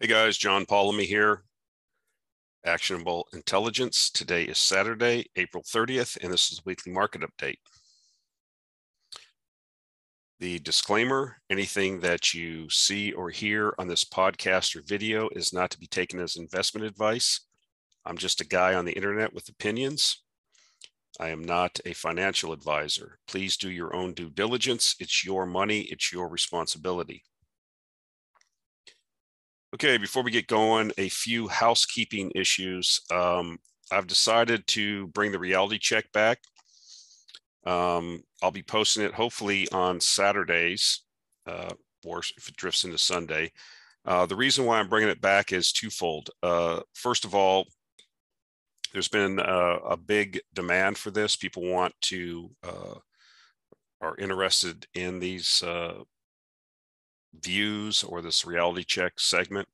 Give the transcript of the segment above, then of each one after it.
Hey guys, John Polomny here. Actionable Intelligence. Today is Saturday, April 30th, and this is the weekly market update. The disclaimer, anything that you see or hear on this podcast or video is not to be taken as investment advice. I'm just a guy on the internet with opinions. I am not a financial advisor. Please do your own due diligence. It's your money, it's your responsibility. Okay, before we get going, a few housekeeping issues. Um, I've decided to bring the reality check back. Um, I'll be posting it hopefully on Saturdays, uh, or if it drifts into Sunday. Uh, the reason why I'm bringing it back is twofold. Uh, first of all, there's been a, a, big demand for this. People want to, uh, are interested in these uh, views or this reality check segment.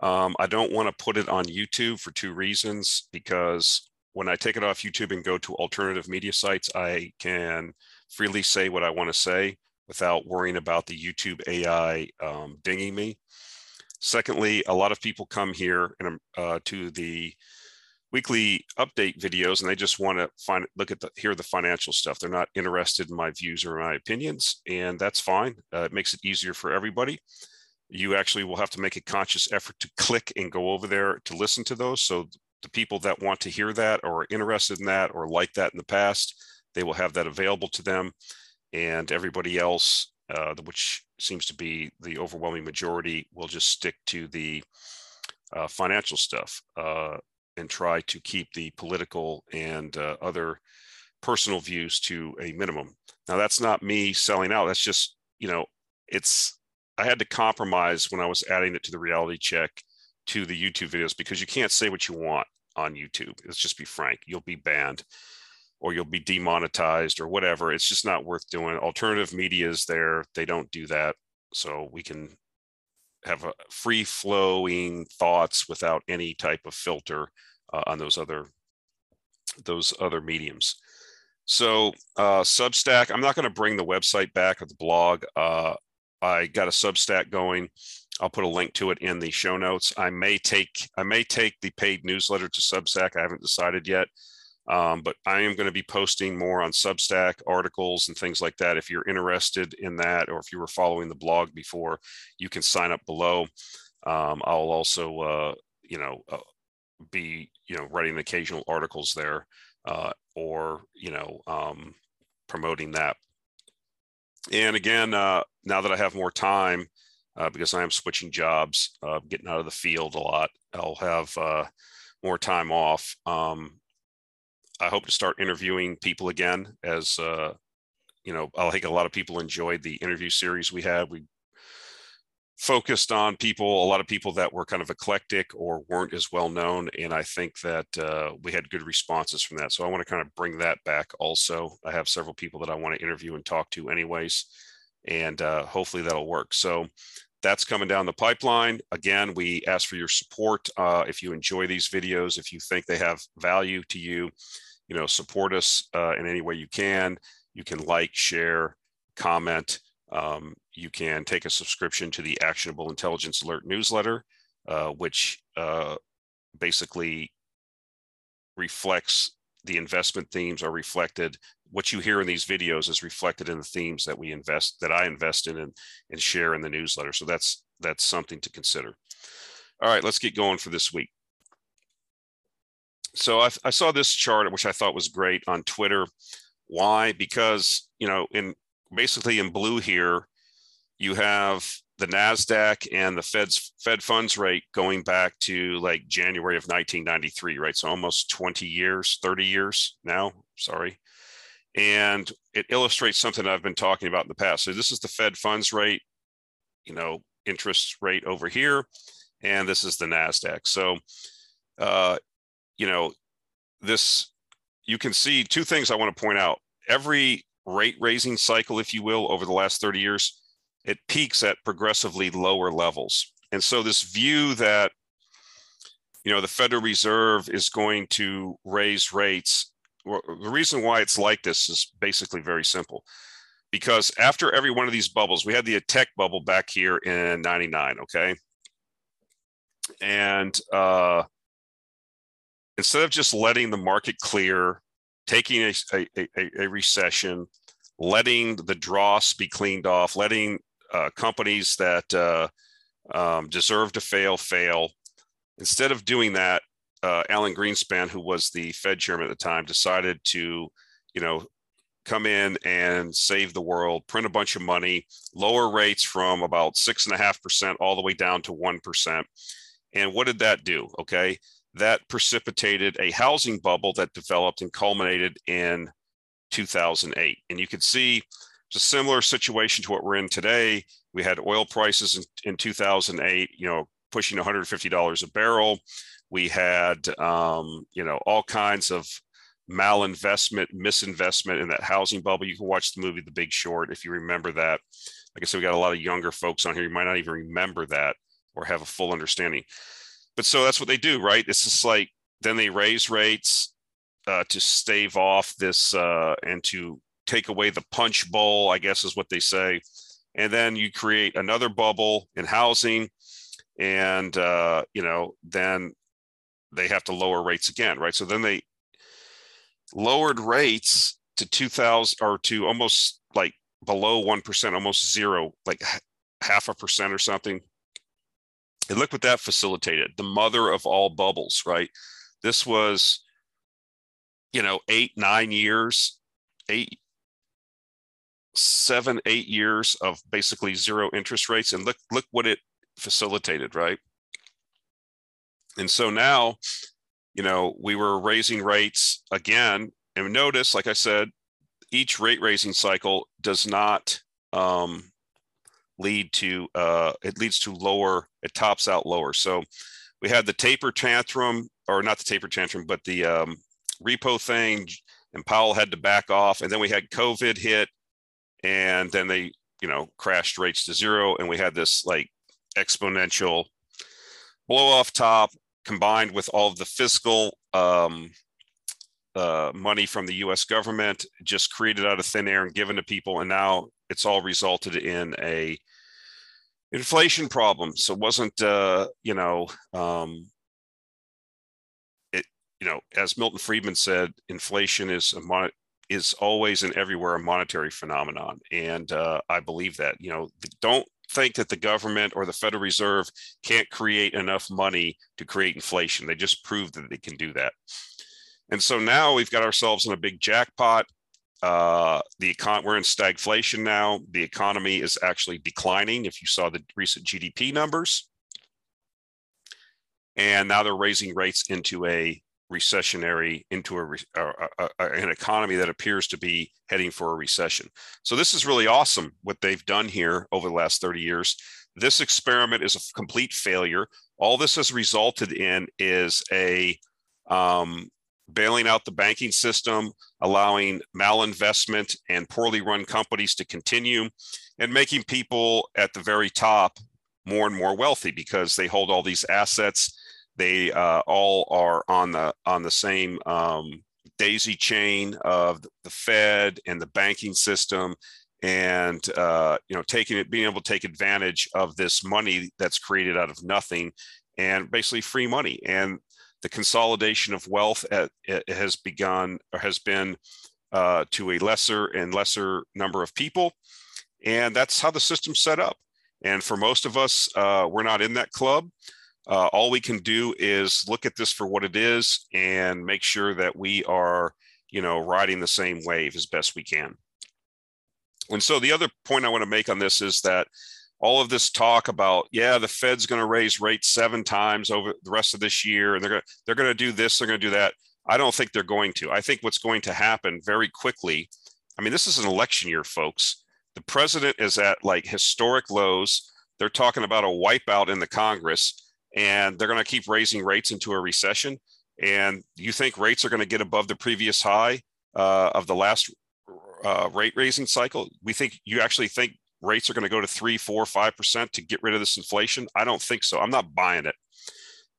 Um, I don't want to put it on YouTube for two reasons because when I take it off YouTube and go to alternative media sites, I can freely say what I want to say without worrying about the YouTube AI um, dinging me. Secondly, a lot of people come here and uh, to the weekly update videos and they just want to find look at the hear the financial stuff. They're not interested in my views or my opinions and that's fine. Uh, it makes it easier for everybody. You actually will have to make a conscious effort to click and go over there to listen to those so the people that want to hear that or are interested in that or like that in the past they will have that available to them. And everybody else uh, which seems to be the overwhelming majority will just stick to the uh, financial stuff. Uh, and try to keep the political and uh, other personal views to a minimum. Now, that's not me selling out. That's just, you know, it's, I had to compromise when I was adding it to the reality check to the YouTube videos because you can't say what you want on YouTube. Let's just be frank. You'll be banned or you'll be demonetized or whatever. It's just not worth doing. Alternative media is there. They don't do that. So we can have a free flowing thoughts without any type of filter uh, on those other those other mediums. So uh, Substack, I'm not going to bring the website back or the blog. Uh, I got a Substack going. I'll put a link to it in the show notes. I may take I may take the paid newsletter to Substack. I haven't decided yet, um, but I am going to be posting more on Substack articles and things like that. If you're interested in that, or if you were following the blog before, you can sign up below. Um, I'll also, uh, you know, uh, be you know writing occasional articles there uh, or you know um, promoting that and again uh, now that i have more time uh, because i am switching jobs uh, getting out of the field a lot i'll have more time off um, i hope to start interviewing people again as uh, you know i think a lot of people enjoyed the interview series we had we focused on people, a lot of people that were kind of eclectic or weren't as well known. And I think that uh, we had good responses from that. So I want to kind of bring that back also. I have several people that I want to interview and talk to, anyways. And uh, hopefully that'll work. So that's coming down the pipeline. Again, we ask for your support. Uh, if you enjoy these videos, if you think they have value to you, you know, support us uh, in any way you can. You can like, share, comment um, you can take a subscription to the Actionable Intelligence Alert newsletter, uh, which uh, basically reflects the investment themes are reflected. What you hear in these videos is reflected in the themes that we invest, that I invest in and, and share in the newsletter. So that's that's something to consider. All right, let's get going for this week. So I, I saw this chart, which I thought was great on Twitter. Why? Because you know, in basically in blue here, you have the Nasdaq and the Fed's Fed funds rate going back to like January of 1993, right? So almost 20 years, 30 years now. Sorry, and it illustrates something I've been talking about in the past. So this is the Fed funds rate, you know, interest rate over here, and this is the Nasdaq. So, uh, you know, this you can see two things I want to point out. Every rate raising cycle, if you will, over the last 30 years, it peaks at progressively lower levels. And so this view that you know the Federal Reserve is going to raise rates, well, the reason why it's like this is basically very simple. Because after every one of these bubbles, we had the tech bubble back here in 99, okay? and uh, instead of just letting the market clear, taking a, a, a, a recession, letting the dross be cleaned off, letting uh, companies that uh, um, deserve to fail fail. Instead of doing that, uh, Alan Greenspan, who was the Fed chairman at the time, decided to, you know, come in and save the world, print a bunch of money, lower rates from about six and a half percent all the way down to one percent. And what did that do? Okay, that precipitated a housing bubble that developed and culminated in 2008. And you can see it's a similar situation to what we're in today. We had oil prices in, in 2008, you know, pushing $150 a barrel. We had, um, you know, all kinds of malinvestment, misinvestment in that housing bubble. You can watch the movie The Big Short if you remember that. Like I said, we got a lot of younger folks on here. You might not even remember that or have a full understanding. But so that's what they do, right? It's just like then they raise rates uh, to stave off this uh, and to take away the punch bowl, I guess is what they say. And then you create another bubble in housing, and uh, you know then they have to lower rates again, right? So then they lowered rates to 2000 or to almost like below 1%, almost zero, like half a percent or something. And look what that facilitated the mother of all bubbles, right? This was, you know, eight, nine years, eight, seven, eight years of basically zero interest rates. And look, look what it facilitated, right? And so now, you know, we were raising rates again. And notice, like I said, each rate raising cycle does not um, lead to, uh, it leads to lower, it tops out lower. So we had the taper tantrum, or not the taper tantrum, but the um, repo thing, and Powell had to back off. And then we had COVID hit, and then they, you know, crashed rates to zero. And we had this like exponential blow off top combined with all of the fiscal um, uh, money from the U.S. government, just created out of thin air and given to people, and now it's all resulted in a inflation problem. So it wasn't, uh, you know, um, it, you know, as Milton Friedman said, inflation is a mon- is always and everywhere a monetary phenomenon, and uh, I believe that. You know, don't think that the government or the Federal Reserve can't create enough money to create inflation. They just proved that they can do that. And so now we've got ourselves in a big jackpot. Uh, the econ- we're in stagflation now. The economy is actually declining. If you saw the recent GDP numbers, and now they're raising rates into a recessionary into a, a, a, an economy that appears to be heading for a recession. So this is really awesome what they've done here over the last 30 years. This experiment is a complete failure. All this has resulted in is a um, bailing out the banking system, allowing malinvestment and poorly run companies to continue, and making people at the very top more and more wealthy because they hold all these assets they uh, all are on the on the same um, daisy chain of the Fed and the banking system, and uh, you know taking it, being able to take advantage of this money that's created out of nothing, and basically free money. And the consolidation of wealth at, has begun or has been uh, to a lesser and lesser number of people, and that's how the system's set up. And for most of us, uh, we're not in that club. Uh, all we can do is look at this for what it is and make sure that we are, you know, riding the same wave as best we can. And so the other point I want to make on this is that all of this talk about yeah the fed's going to raise rates seven times over the rest of this year and they're going to they're going to do this they're going to do that i don't think they're going to i think what's going to happen very quickly i mean this is an election year folks the president is at like historic lows they're talking about a wipeout in the congress and they're going to keep raising rates into a recession. And you think rates are going to get above the previous high uh, of the last uh, rate raising cycle? We think you actually think rates are going to go to three, four, five percent to get rid of this inflation? I don't think so. I'm not buying it.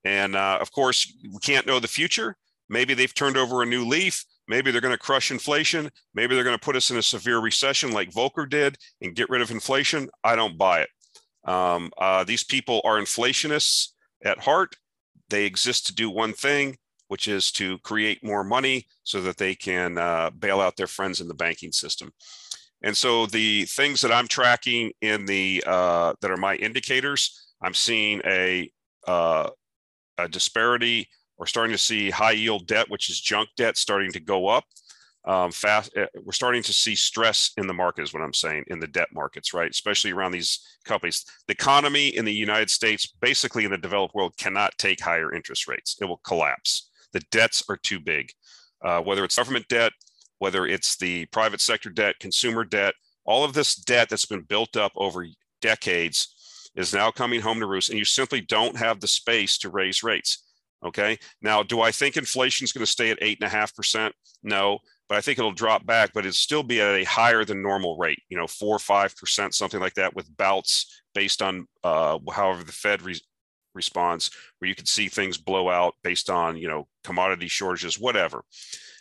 And uh, of course, we can't know the future. Maybe they've turned over a new leaf. Maybe they're going to crush inflation. Maybe they're going to put us in a severe recession like Volcker did and get rid of inflation. I don't buy it. Um, uh, these people are inflationists. at heart, they exist to do one thing, which is to create more money so that they can uh, bail out their friends in the banking system. And so the things that I'm tracking in the uh, that are my indicators, I'm seeing a, uh, a disparity or starting to see high yield debt, which is junk debt, starting to go up um, fast. Eh, we're starting to see stress in the market, is what I'm saying, in the debt markets, right? Especially around these companies. The economy in the United States, basically in the developed world, cannot take higher interest rates. It will collapse. The debts are too big. Uh, whether it's government debt, whether it's the private sector debt, consumer debt, all of this debt that's been built up over decades is now coming home to roost, and you simply don't have the space to raise rates. Okay. Now, do I think inflation is going to stay at eight and a half percent? No but I think it'll drop back, but it'll still be at a higher than normal rate, you know, four or five percent, something like that, with bouts based on uh, however the Fed re- responds, where you could see things blow out based on you know commodity shortages, whatever.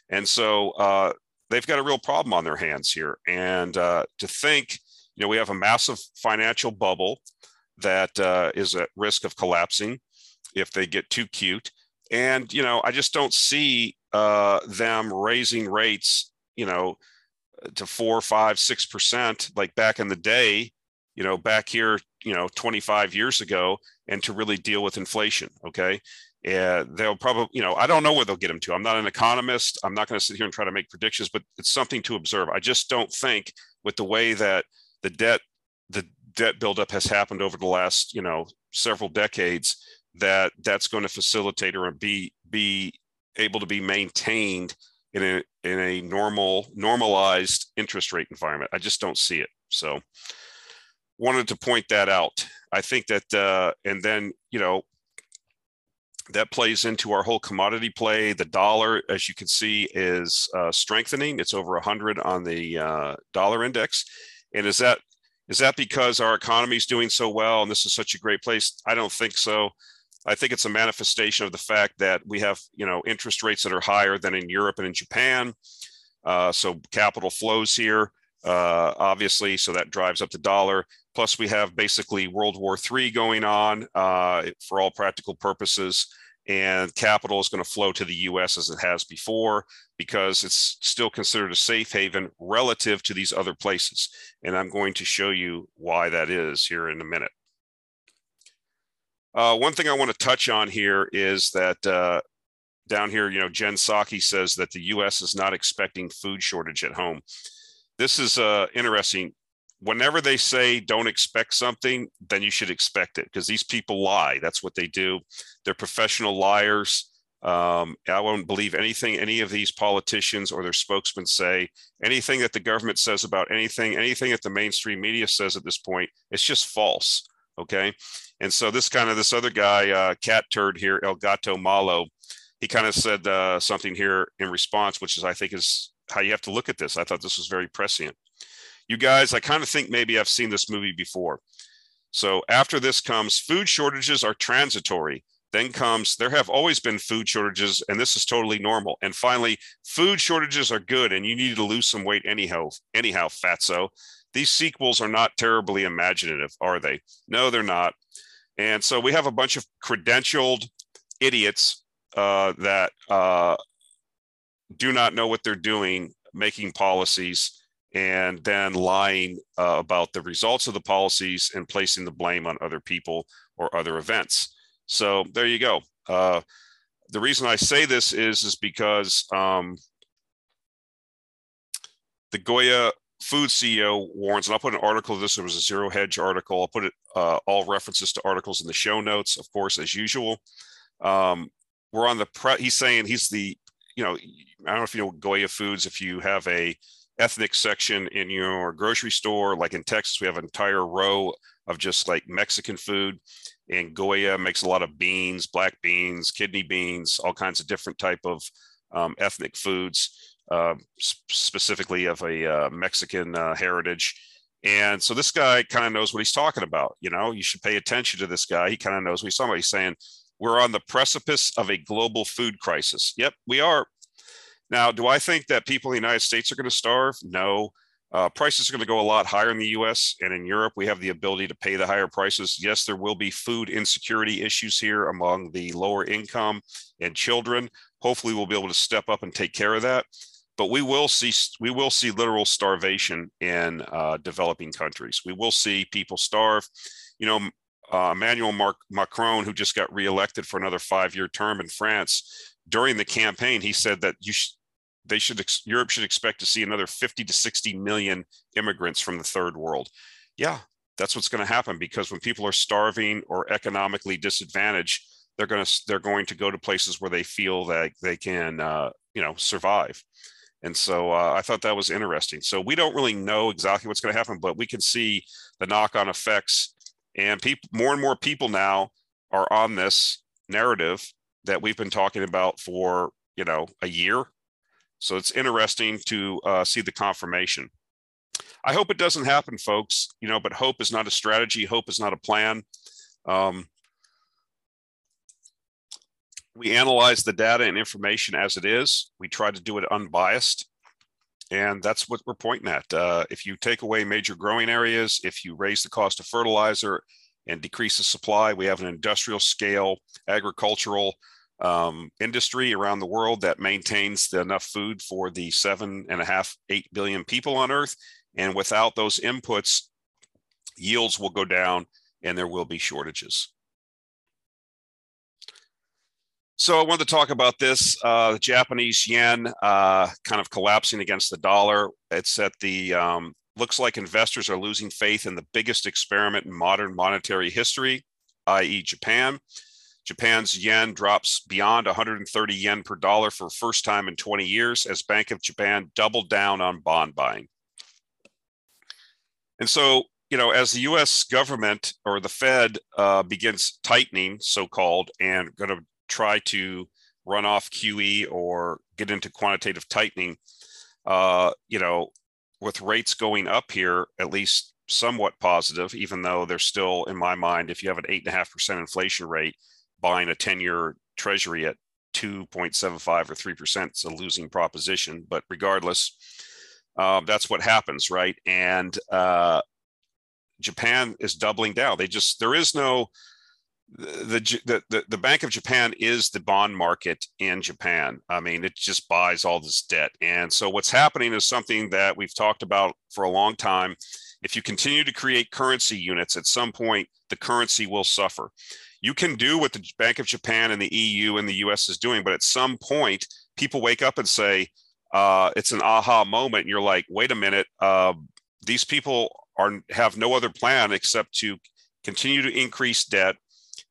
And so uh, they've got a real problem on their hands here. And uh, to think, you know, we have a massive financial bubble that uh, is at risk of collapsing if they get too cute. And you know, I just don't see uh, them raising rates, you know, to four, five, six percent, like back in the day, you know, back here, you know, 25 years ago, and to really deal with inflation. Okay. And they'll probably, you know, I don't know where they'll get them to. I'm not an economist. I'm not going to sit here and try to make predictions, but it's something to observe. I just don't think with the way that the debt, the debt buildup has happened over the last, you know, several decades, that that's going to facilitate or be be able to be maintained in a in a normal normalized interest rate environment. I just don't see it. So wanted to point that out. I think that uh, and then you know that plays into our whole commodity play. The dollar, as you can see, is uh, strengthening. It's over 100 on the uh, dollar index. And is that is that because our economy is doing so well and this is such a great place? I don't think so. I think it's a manifestation of the fact that we have, you know, interest rates that are higher than in Europe and in Japan. Uh, so capital flows here, uh, obviously, so that drives up the dollar. Plus, we have basically World War III going on uh, for all practical purposes, and capital is going to flow to the U.S. as it has before because it's still considered a safe haven relative to these other places. And I'm going to show you why that is here in a minute. Uh, one thing I want to touch on here is that uh, down here, you know, Jen Psaki says that the U.S. is not expecting food shortage at home. This is uh, interesting. Whenever they say don't expect something, then you should expect it because these people lie. That's what they do. They're professional liars. Um, I won't believe anything any of these politicians or their spokesmen say. Anything that the government says about anything, anything that the mainstream media says at this point, it's just false. Okay. And so this kind of this other guy, uh, cat turd here, El Gato Malo, he kind of said uh, something here in response, which is I think is how you have to look at this. I thought this was very prescient. You guys, I kind of think maybe I've seen this movie before. So after this comes food shortages are transitory. Then comes there have always been food shortages, and this is totally normal. And finally, food shortages are good, and you need to lose some weight anyhow. Anyhow, fatso. These sequels are not terribly imaginative, are they? No, they're not. And so we have a bunch of credentialed idiots uh, that uh, do not know what they're doing, making policies and then lying uh, about the results of the policies and placing the blame on other people or other events. So there you go. Uh, the reason I say this is is because um, the Goya food CEO warns, and I'll put an article. This was a zero hedge article. I'll put it uh, all references to articles in the show notes, of course, as usual. Um, we're on the pre. He's saying he's the, you know, I don't know if you know Goya Foods. If you have a ethnic section in your grocery store, like in Texas, we have an entire row of just like Mexican food. And Goya makes a lot of beans, black beans, kidney beans, all kinds of different type of um, ethnic foods uh, specifically of a uh, Mexican uh, heritage. And so this guy kind of knows what he's talking about. You know, you should pay attention to this guy. He kind of knows what he's talking about. He's saying, we're on the precipice of a global food crisis. Yep, we are. Now, do I think that people in the United States are going to starve? No. Uh, prices are going to go a lot higher in the US and in Europe. We have the ability to pay the higher prices. Yes, there will be food insecurity issues here among the lower income and children. Hopefully, we'll be able to step up and take care of that. But we will see we will see literal starvation in uh, developing countries. We will see people starve. You know, uh, Emmanuel Macron, who just got reelected for another five-year term in France, during the campaign, he said that you sh- they should Europe should expect to see another 50 to 60 million immigrants from the third world. Yeah, that's what's going to happen because when people are starving or economically disadvantaged, they're going to they're going to go to places where they feel that they can uh, you know survive. And so uh, I thought that was interesting. So we don't really know exactly what's going to happen, but we can see the knock-on effects. And people, more and more people now are on this narrative that we've been talking about for you know a year so it's interesting to uh, see the confirmation. I hope it doesn't happen, folks. You know, but hope is not a strategy. Hope is not a plan. Um, we analyze the data and information as it is. We try to do it unbiased. And that's what we're pointing at. Uh, if you take away major growing areas, if you raise the cost of fertilizer and decrease the supply, we have an industrial scale agricultural um, industry around the world that maintains enough food for the seven and a half, eight billion people on Earth. And without those inputs, yields will go down and there will be shortages. So I wanted to talk about this, uh, the Japanese yen uh, kind of collapsing against the dollar. It's at the, um, looks like investors are losing faith in the biggest experiment in modern monetary history, i.e. Japan. Japan's yen drops beyond 130 yen per dollar for first time in 20 years as Bank of Japan doubled down on bond buying. And so, you know, as the US government or the Fed uh, begins tightening, so called, and going to try to run off QE or get into quantitative tightening, uh, you know, with rates going up here, at least somewhat positive, even though they're still, in my mind, if you have an 8.5% inflation rate, buying a 10 year treasury at 2.75 or 3% is a losing proposition but regardless um, that's what happens right and uh, japan is doubling down they just there is no the, the, the, the Bank of Japan is the bond market in Japan. I mean, it just buys all this debt. And so what's happening is something that we've talked about for a long time. If you continue to create currency units, at some point, the currency will suffer you can do what the Bank of Japan and the EU and the US is doing, but at some point, people wake up and say, uh, it's an aha moment. And you're like, wait a minute, uh, these people are have no other plan except to continue to increase debt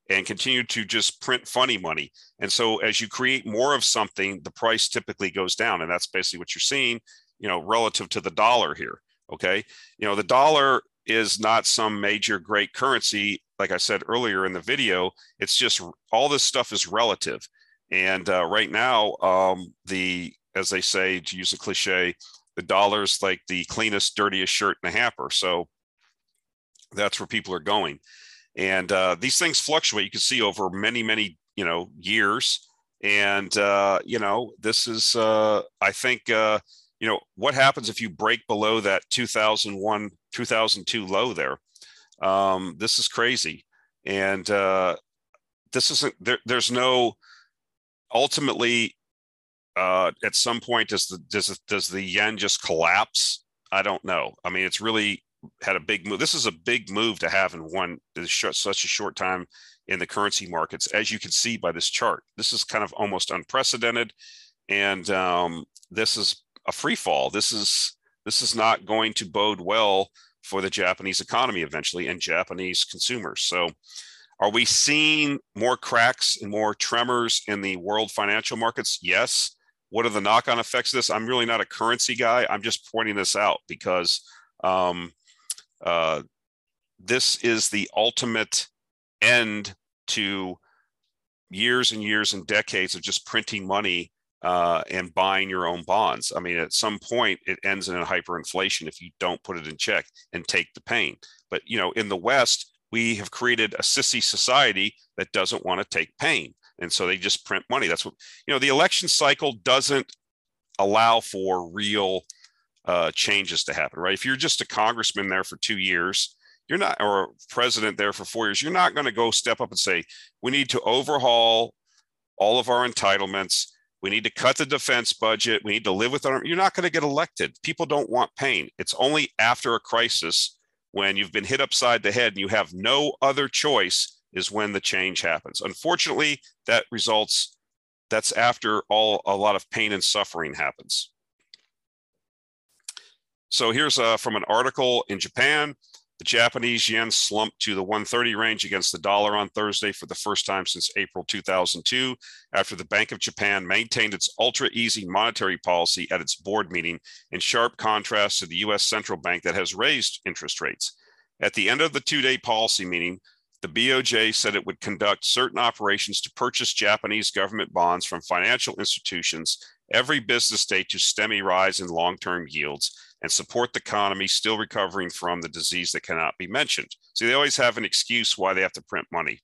and continue to just print funny money. And so as you create more of something, the price typically goes down. And that's basically what you're seeing, you know, relative to the dollar here. Okay. You know, the dollar is not some major great currency like I said earlier in the video, it's just all this stuff is relative. And uh, right now, um, the as they say to use a cliche, the dollar's like the cleanest, dirtiest shirt in the hamper. So that's where people are going. And uh, these things fluctuate. You can see over many, many you know years. And uh, you know this is uh, I think uh, you know what happens if you break below that 2001 2002 low there um, this is crazy. And uh, this isn't there, there's no ultimately uh, at some point does the does does the yen just collapse? I don't know. I mean it's really had a big move. This is a big move to have in one such a short time in the currency markets as you can see by this chart. This is kind of almost unprecedented. And um, this is a free fall. This is this is not going to bode well for the Japanese economy eventually and Japanese consumers. So, are we seeing more cracks and more tremors in the world financial markets? Yes. What are the knock on effects of this? I'm really not a currency guy. I'm just pointing this out because um, uh, this is the ultimate end to years and years and decades of just printing money uh, and buying your own bonds. I mean, at some point, it ends in a hyperinflation if you don't put it in check and take the pain. But you know, in the West, we have created a sissy society that doesn't want to take pain, and so they just print money. That's what you know. The election cycle doesn't allow for real uh, changes to happen, right? If you're just a congressman there for two years, you're not, or president there for four years, you're not going to go step up and say, we need to overhaul all of our entitlements. We need to cut the defense budget. We need to live with our, you're not going to get elected. People don't want pain. It's only after a crisis when you've been hit upside the head and you have no other choice is when the change happens. Unfortunately, that results, that's after all, a lot of pain and suffering happens. So here's uh, from an article in Japan. The Japanese yen slumped to the 130 range against the dollar on Thursday for the first time since April 2002, after the Bank of Japan maintained its ultra easy monetary policy at its board meeting, in sharp contrast to the US central bank that has raised interest rates. At the end of the two day policy meeting, the BOJ said it would conduct certain operations to purchase Japanese government bonds from financial institutions every business day to stem a rise in long term yields and support the economy still recovering from the disease that cannot be mentioned. See, they always have an excuse why they have to print money.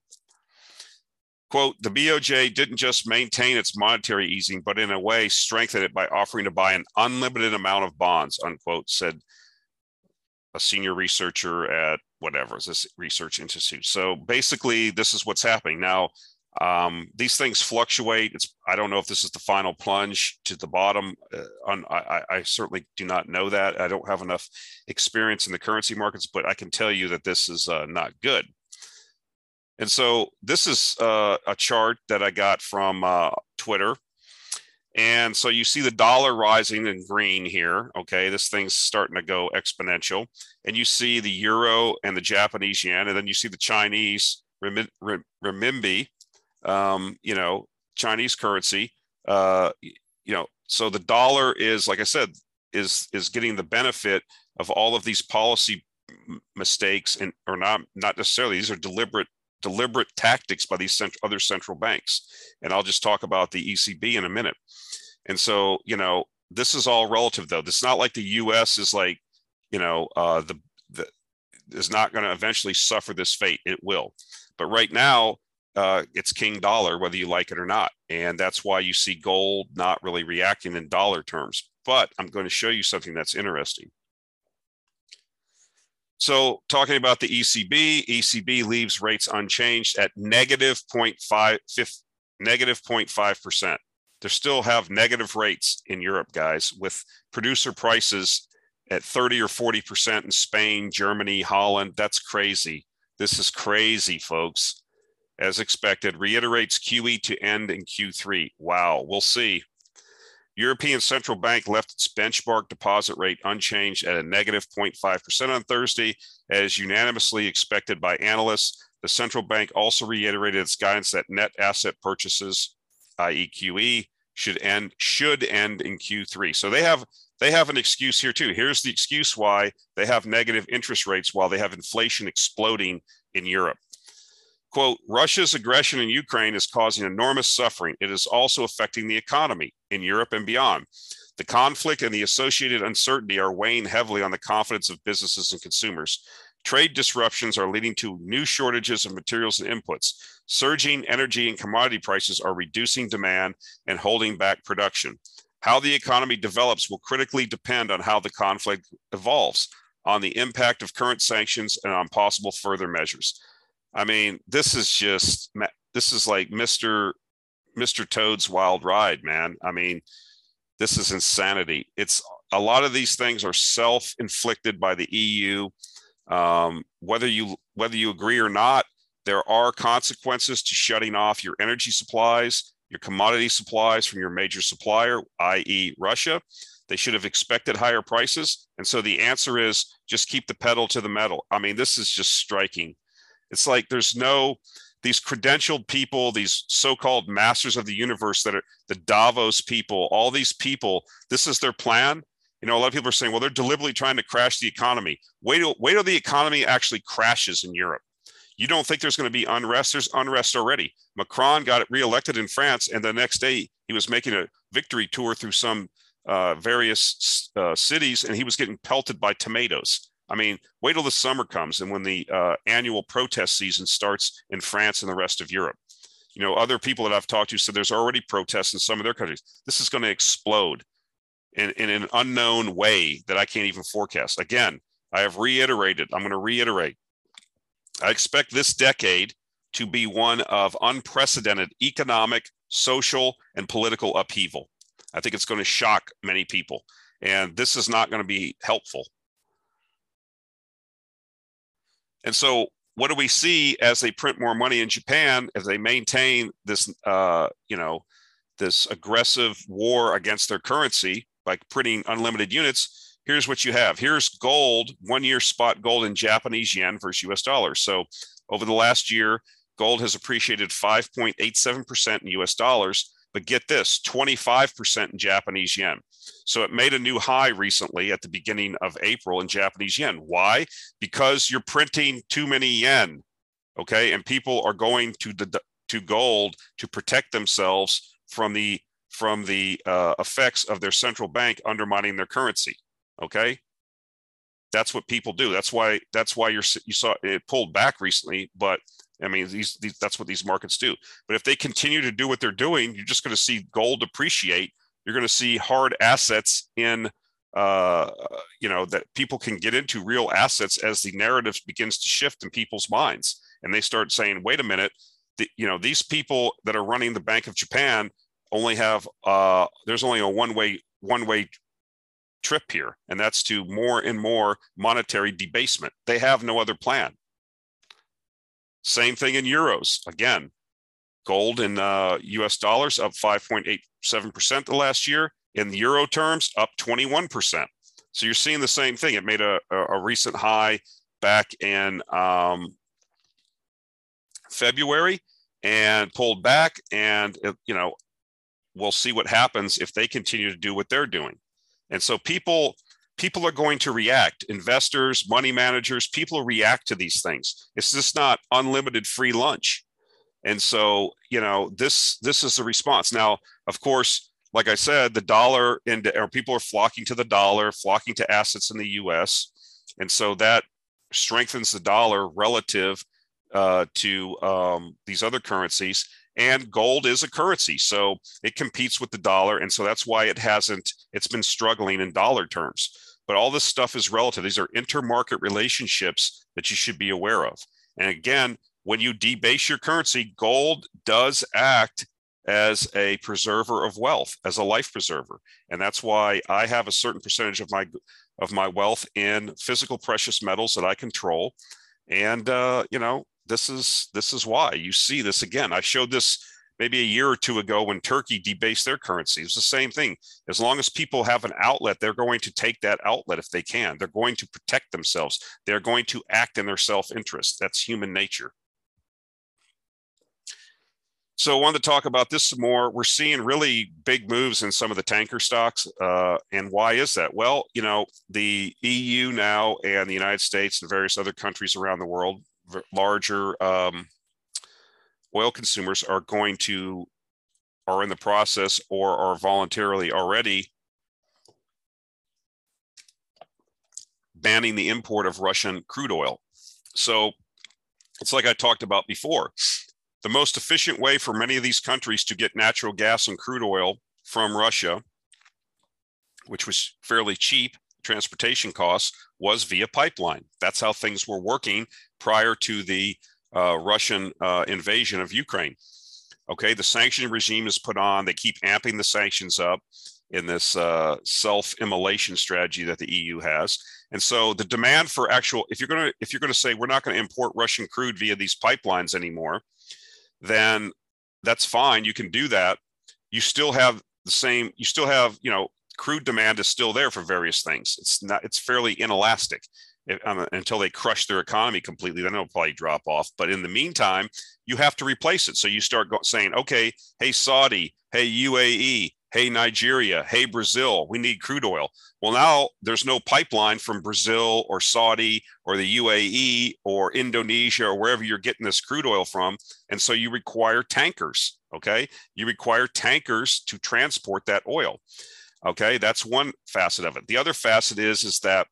Quote, the BOJ didn't just maintain its monetary easing, but in a way strengthened it by offering to buy an unlimited amount of bonds, unquote, said a senior researcher at whatever is this research institute. So basically, this is what's happening now. Um, these things fluctuate. It's I don't know if this is the final plunge to the bottom. Uh, on, I, I, certainly do not know that. I don't have enough experience in the currency markets, but I can tell you that this is uh, not good. And so this is uh, a chart that I got from uh, Twitter. And so you see the dollar rising in green here. Okay, this thing's starting to go exponential. And you see the euro and the Japanese yen, and then you see the Chinese renminbi um, you know, Chinese currency. Uh, you know, so the dollar is, like I said, is is getting the benefit of all of these policy mistakes, and or not not necessarily. These are deliberate deliberate tactics by these cent- other central banks. And I'll just talk about the ECB in a minute. And so, you know, this is all relative, though. It's not like the U.S. is like, you know, uh, the the is not going to eventually suffer this fate. It will. But right now, uh, it's king dollar, whether you like it or not. And that's why you see gold not really reacting in dollar terms. But I'm going to show you something that's interesting. So talking about the ECB, ECB leaves rates unchanged at negative 0.5, negative 0.5%. They still have negative rates in Europe, guys, with producer prices at 30 or 40% in Spain, Germany, Holland. That's crazy. This is crazy, folks as expected, reiterates QE to end in Q3. Wow, we'll see. European Central Bank left its benchmark deposit rate unchanged at a negative 0.5% on Thursday, as unanimously expected by analysts. The central bank also reiterated its guidance that net asset purchases, i.e., QE, should end should end in Q3. So they have they have an excuse here too. Here's the excuse why they have negative interest rates while they have inflation exploding in Europe. Quote, Russia's aggression in Ukraine is causing enormous suffering. It is also affecting the economy in Europe and beyond. The conflict and the associated uncertainty are weighing heavily on the confidence of businesses and consumers. Trade disruptions are leading to new shortages of materials and inputs. Surging energy and commodity prices are reducing demand and holding back production. How the economy develops will critically depend on how the conflict evolves, on the impact of current sanctions, and on possible further measures. I mean, this is just this is like Mr. Mr. Toad's wild ride, man. I mean, this is insanity. It's a lot of these things are self-inflicted by the EU. Um, whether you whether you agree or not, there are consequences to shutting off your energy supplies, your commodity supplies from your major supplier, i.e., Russia. They should have expected higher prices, and so the answer is just keep the pedal to the metal. I mean, this is just striking. It's like there's no these credentialed people, these so-called masters of the universe that are the Davos people, all these people, this is their plan. You know, a lot of people are saying, well, they're deliberately trying to crash the economy. Wait till wait till the economy actually crashes in Europe. You don't think there's going to be unrest? There's unrest already. Macron got reelected in France, and the next day he was making a victory tour through some uh, various uh, cities, and he was getting pelted by tomatoes. I mean, wait till the summer comes and when the uh, annual protest season starts in France and the rest of Europe. You know, other people that I've talked to said there's already protests in some of their countries. This is going to explode. in, in an unknown way that I can't even forecast. Again, I have reiterated, I'm going to reiterate. I expect this decade to be one of unprecedented economic, social, and political upheaval. I think it's going to shock many people, and this is not going to be helpful. And so, what do we see as they print more money in Japan as they maintain this, uh, you know, this aggressive war against their currency by printing unlimited units? Here's what you have. Here's gold, one year spot gold in Japanese yen versus US dollars. So over the last year, gold has appreciated 5.87% in US dollars, but get this 25% in Japanese yen. So it made a new high recently at the beginning of April in Japanese yen. Why? Because you're printing too many yen. Okay. And people are going to the to gold to protect themselves from the from the uh, effects of their central bank undermining their currency. Okay. That's what people do. That's why that's why you're you saw it pulled back recently, but I mean, these, these, that's what these markets do. But if they continue to do what they're doing, you're just going to see gold appreciate. You're going to see hard assets in, uh, you know, that people can get into real assets as the narrative begins to shift in people's minds, and they start saying, "Wait a minute, the, you know, these people that are running the Bank of Japan only have uh, there's only a one way one way trip here, and that's to more and more monetary debasement. They have no other plan. Same thing in euros. Again, gold in uh, US dollars up 5.87% the last year. In euro terms, up 21%. So you're seeing the same thing. It made a, a, recent high back in um, February and pulled back. And, it, you know, we'll see what happens if they continue to do what they're doing. And so people people are going to react investors money managers people react to these things it's just not unlimited free lunch and so you know this this is the response. Now of course like i said the dollar and or people are flocking to the dollar flocking to assets in the us and so that strengthens the dollar relative uh, to um, these other currencies. And gold is a currency so it competes with the dollar. And so that's why it hasn't it's been struggling in dollar terms. But all this stuff is relative. These are intermarket relationships that you should be aware of. And again, when you debase your currency, gold does act as a preserver of wealth, as a life preserver. And that's why I have a certain percentage of my of my wealth in physical precious metals that I control. And uh, you know, this is this is why you see this again. I showed this maybe a year or two ago when Turkey debased their currency. It's the same thing. As long as people have an outlet, they're going to take that outlet if they can. They're going to protect themselves. They're going to act in their self interest. That's human nature. So I wanted to talk about this some more. We're seeing really big moves in some of the tanker stocks. Uh, and why is that? Well, you know, the EU now and the United States and various other countries around the world, larger um, oil consumers are going to are in the process or are voluntarily already banning the import of Russian crude oil. So it's like I talked about before. The most efficient way for many of these countries to get natural gas and crude oil from Russia, which was fairly cheap transportation costs, was via pipeline. That's how things were working prior to the uh, Russian uh, invasion of Ukraine. Okay, the sanction regime is put on. They keep amping the sanctions up in this uh, self-immolation strategy that the EU has. And so the demand for actual, if you're to if you're to say we're not going to import Russian crude via these pipelines anymore, then that's fine. You can do that. You still have the same. You still have you know crude demand is still there for various things. It's not. It's fairly inelastic um, until they crush their economy completely, then it'll probably drop off. But in the meantime, you have to replace it. So you start go- saying, okay, hey, Saudi, hey, UAE, hey, Nigeria, hey, Brazil, we need crude oil. Well, now there's no pipeline from Brazil or Saudi or the UAE or Indonesia or wherever you're getting this crude oil from. And so you require tankers. Okay. You require tankers to transport that oil. Okay. That's one facet of it. The other facet is, is that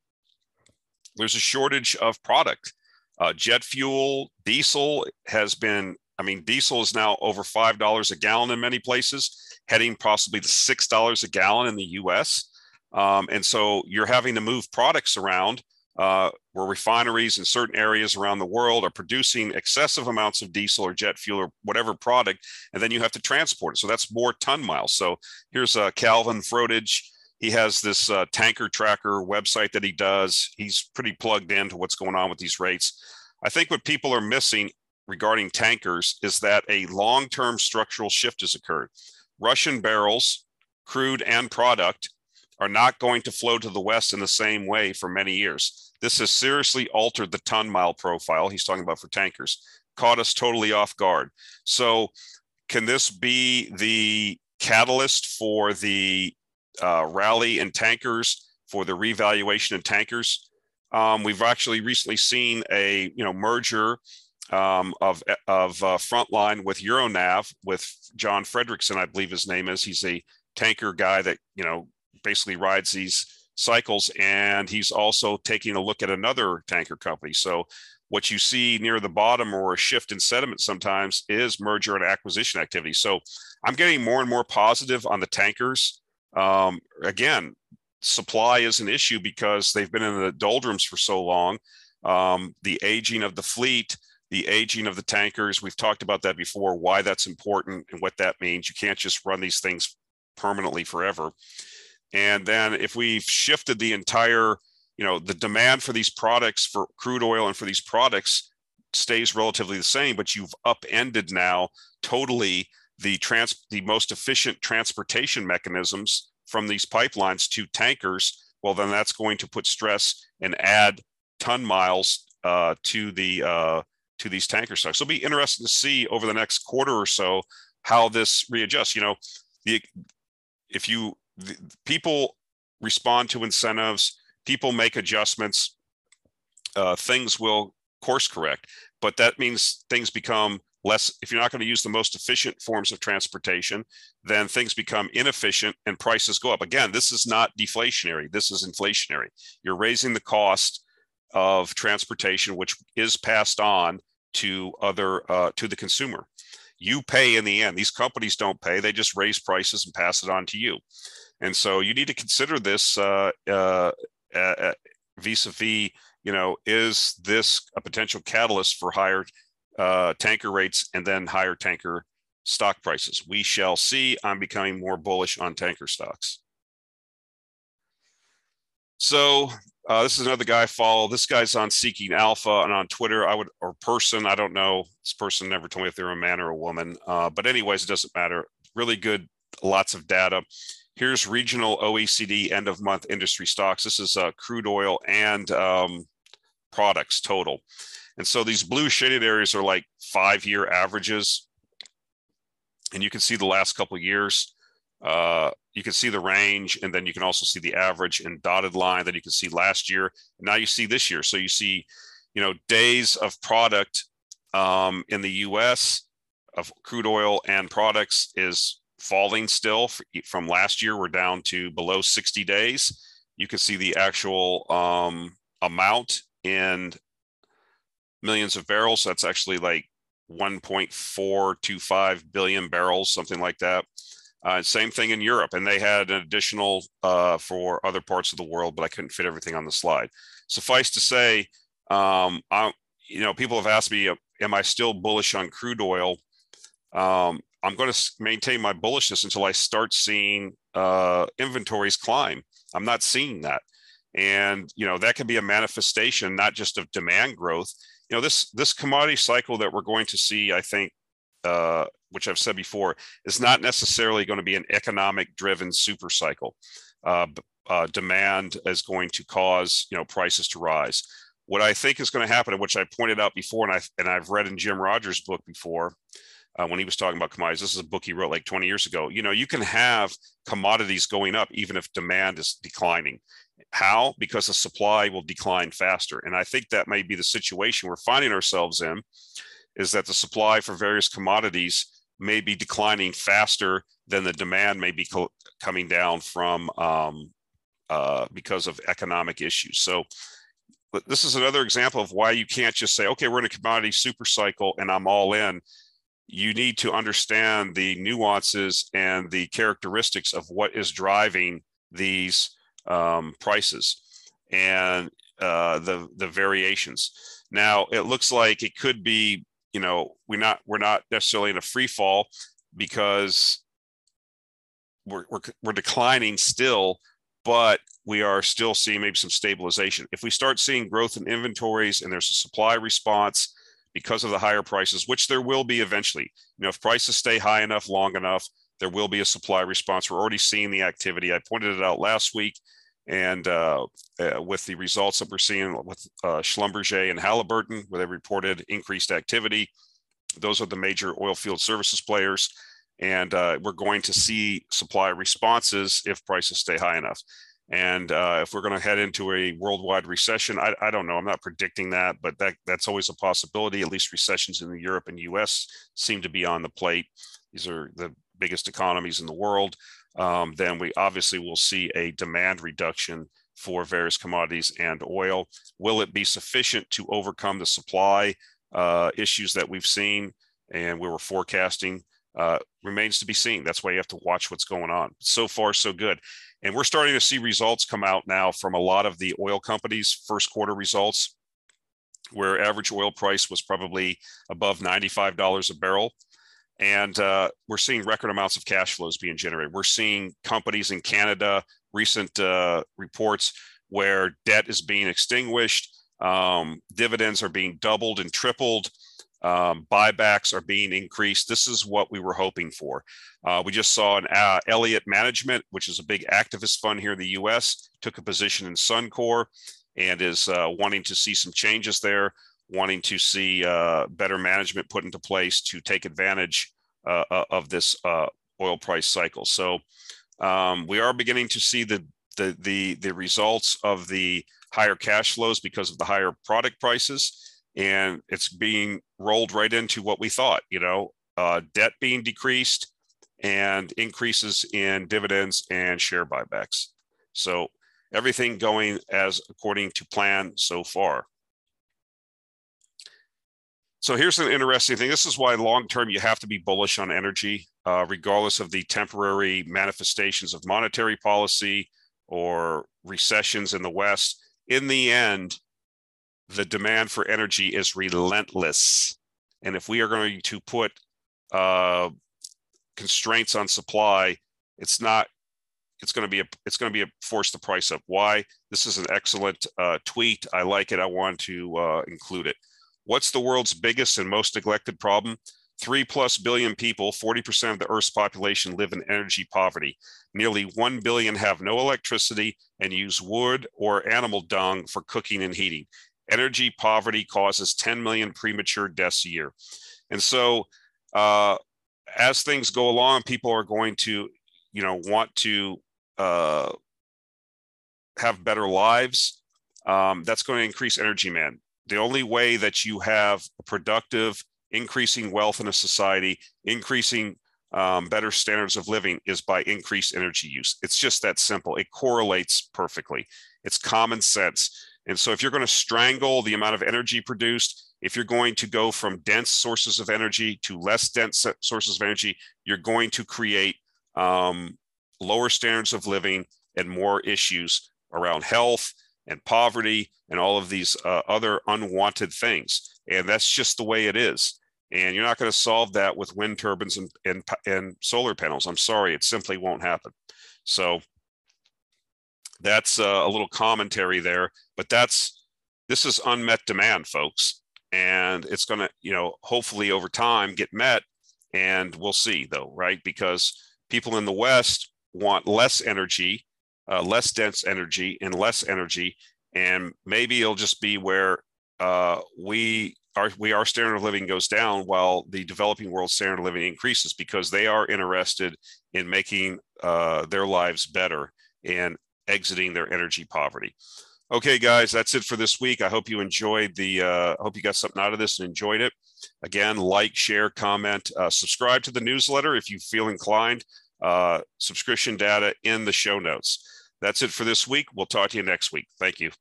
there's a shortage of product. Uh, jet fuel, diesel has been, I mean, diesel is now over $5 a gallon in many places, heading possibly to $6 a gallon in the US. Um, and so you're having to move products around uh, where refineries in certain areas around the world are producing excessive amounts of diesel or jet fuel or whatever product, and then you have to transport it. So that's more ton miles. So here's uh, Calvin Froedge. He has this uh, tanker tracker website that he does. He's pretty plugged into what's going on with these rates. I think what people are missing regarding tankers is that a long term structural shift has occurred. Russian barrels, crude and product, are not going to flow to the west in the same way for many years. This has seriously altered the ton mile profile he's talking about for tankers, caught us totally off guard. So, can this be the catalyst for the uh, rally in tankers, for the revaluation in tankers? Um, we've actually recently seen a you know merger um, of of uh, Frontline with Euronav with John Fredriksen, I believe his name is. He's a tanker guy that you know basically rides these cycles, and he's also taking a look at another tanker company. So what you see near the bottom or a shift in sediment sometimes is merger and acquisition activity. So I'm getting more and more positive on the tankers. Um, again, supply is an issue because they've been in the doldrums for so long. Um, the aging of the fleet, the aging of the tankers, we've talked about that before, why that's important and what that means. You can't just run these things permanently forever. And then if we've shifted the entire, you know, the demand for these products for crude oil and for these products stays relatively the same, but you've upended now totally the trans the most efficient transportation mechanisms from these pipelines to tankers. Well, then that's going to put stress and add ton miles uh, to the uh, to these tanker stocks. It'll be interesting to see over the next quarter or so how this readjusts. You know, the if you the, people respond to incentives, people make adjustments, uh, things will course correct. But that means things become less. If you're not going to use the most efficient forms of transportation, then things become inefficient and prices go up. Again, this is not deflationary. This is inflationary. You're raising the cost of transportation, which is passed on to other uh, to the consumer. You pay in the end. These companies don't pay; they just raise prices and pass it on to you. And so you need to consider this uh, uh, uh, vis-a-vis, you know, is this a potential catalyst for higher uh, tanker rates and then higher tanker stock prices? We shall see. I'm becoming more bullish on tanker stocks. So uh, this is another guy I follow. This guy's on Seeking Alpha and on Twitter. I would or person. I don't know. This person never told me if they're a man or a woman. Uh, but anyways, it doesn't matter. Really good. Lots of data. Here's regional OECD end of month industry stocks. This is uh, crude oil and um, products total. And so these blue shaded areas are like five year averages. And you can see the last couple of years. Uh, you can see the range, and then you can also see the average and dotted line. Then you can see last year. now you see this year. So you see, you know, days of product um, in the U.S. of crude oil and products is falling still from last year. We're down to below 60 days. You can see the actual um, amount in millions of barrels. That's actually like 1.425 billion barrels, something like that. Uh, same thing in Europe, and they had an additional uh, for other parts of the world, but I couldn't fit everything on the slide. Suffice to say, um, I, you know, people have asked me, am I still bullish on crude oil? Um, I'm going to maintain my bullishness until I start seeing uh, inventories climb. I'm not seeing that, and you know that can be a manifestation not just of demand growth. You know this this commodity cycle that we're going to see, I think, uh, which I've said before, is not necessarily going to be an economic driven super cycle. Uh, uh, demand is going to cause you know prices to rise. What I think is going to happen, which I pointed out before, and I and I've read in Jim Rogers' book before, uh, when he was talking about commodities. This is a book he wrote like 20 years ago. You know, you can have commodities going up even if demand is declining. How? Because the supply will decline faster. And I think that may be the situation we're finding ourselves in is that the supply for various commodities may be declining faster than the demand may be co- coming down from um, uh, because of economic issues. So this is another example of why you can't just say, okay, we're in a commodity super cycle and I'm all in you need to understand the nuances and the characteristics of what is driving these um, prices and uh, the the variations. Now it looks like it could be, you know, we're not we're not necessarily in a free fall because we're, we're, we're declining still, but we are still seeing maybe some stabilization. If we start seeing growth in inventories and there's a supply response because of the higher prices, which there will be eventually, you know, if prices stay high enough, long enough, there will be a supply response. We're already seeing the activity. I pointed it out last week. And uh, uh, with the results that we're seeing with uh, Schlumberger and Halliburton, where they reported increased activity, those are the major oil field services players and uh, we're going to see supply responses if prices stay high enough. And uh, if we're going to head into a worldwide recession, I, I, don't know. I'm not predicting that, but that that's always a possibility. At least recessions in the Europe and U.S. seem to be on the plate. These are the biggest economies in the world. Um, then we obviously will see a demand reduction for various commodities and oil. Will it be sufficient to overcome the supply uh, issues that we've seen and we were forecasting? uh, remains to be seen. That's why you have to watch what's going on. So far, so good. And we're starting to see results come out now from a lot of the oil companies' first quarter results, where average oil price was probably above $95 a barrel. And uh, we're seeing record amounts of cash flows being generated. We're seeing companies in Canada, recent uh, reports where debt is being extinguished, um, dividends are being doubled and tripled um, buybacks are being increased. This is what we were hoping for. Uh, we just saw an uh, Elliott Management, which is a big activist fund here in the U.S., took a position in Suncor and is uh, wanting to see some changes there, wanting to see uh, better management put into place to take advantage uh, uh, of this oil price cycle. So um, we are beginning to see the, the the the results of the higher cash flows because of the higher product prices and it's being rolled right into what we thought you know uh, debt being decreased and increases in dividends and share buybacks so everything going as according to plan so far so here's an interesting thing this is why long term you have to be bullish on energy uh, regardless of the temporary manifestations of monetary policy or recessions in the west in the end the demand for energy is relentless. And if we are going to put uh, constraints on supply, it's not. It's going to be a. It's going to be a force the price up. Why? This is an excellent uh, tweet. I like it. I want to uh, include it. What's the world's biggest and most neglected problem? Three plus billion people, 40% of the Earth's population live in energy poverty. Nearly 1 billion have no electricity and use wood or animal dung for cooking and heating energy poverty causes 10 million premature deaths a year. And so, uh, as things go along, people are going to, you know, want to uh, have better lives. Um, that's going to increase energy demand. The only way that you have a productive, increasing wealth in a society, increasing um, better standards of living is by increased energy use. It's just that simple. It correlates perfectly. It's common sense. And so if you're going to strangle the amount of energy produced, if you're going to go from dense sources of energy to less dense sources of energy, you're going to create um, lower standards of living and more issues around health and poverty and all of these uh, other unwanted things. And that's just the way it is. And you're not going to solve that with wind turbines and, and, and solar panels. I'm sorry, it simply won't happen. So that's uh, a little commentary there, but that's this is unmet demand, folks, and it's going to you know hopefully over time get met, and we'll see though, right? Because people in the West want less energy, uh, less dense energy, and less energy, and maybe it'll just be where uh, we our we our standard of living goes down while the developing world standard of living increases because they are interested in making uh, their lives better and exiting their energy poverty. Okay, guys, that's it for this week. I hope you enjoyed the, uh, I hope you got something out of this and enjoyed it. Again, like, share, comment, uh, subscribe to the newsletter if you feel inclined. Uh, subscription data in the show notes. That's it for this week. We'll talk to you next week. Thank you.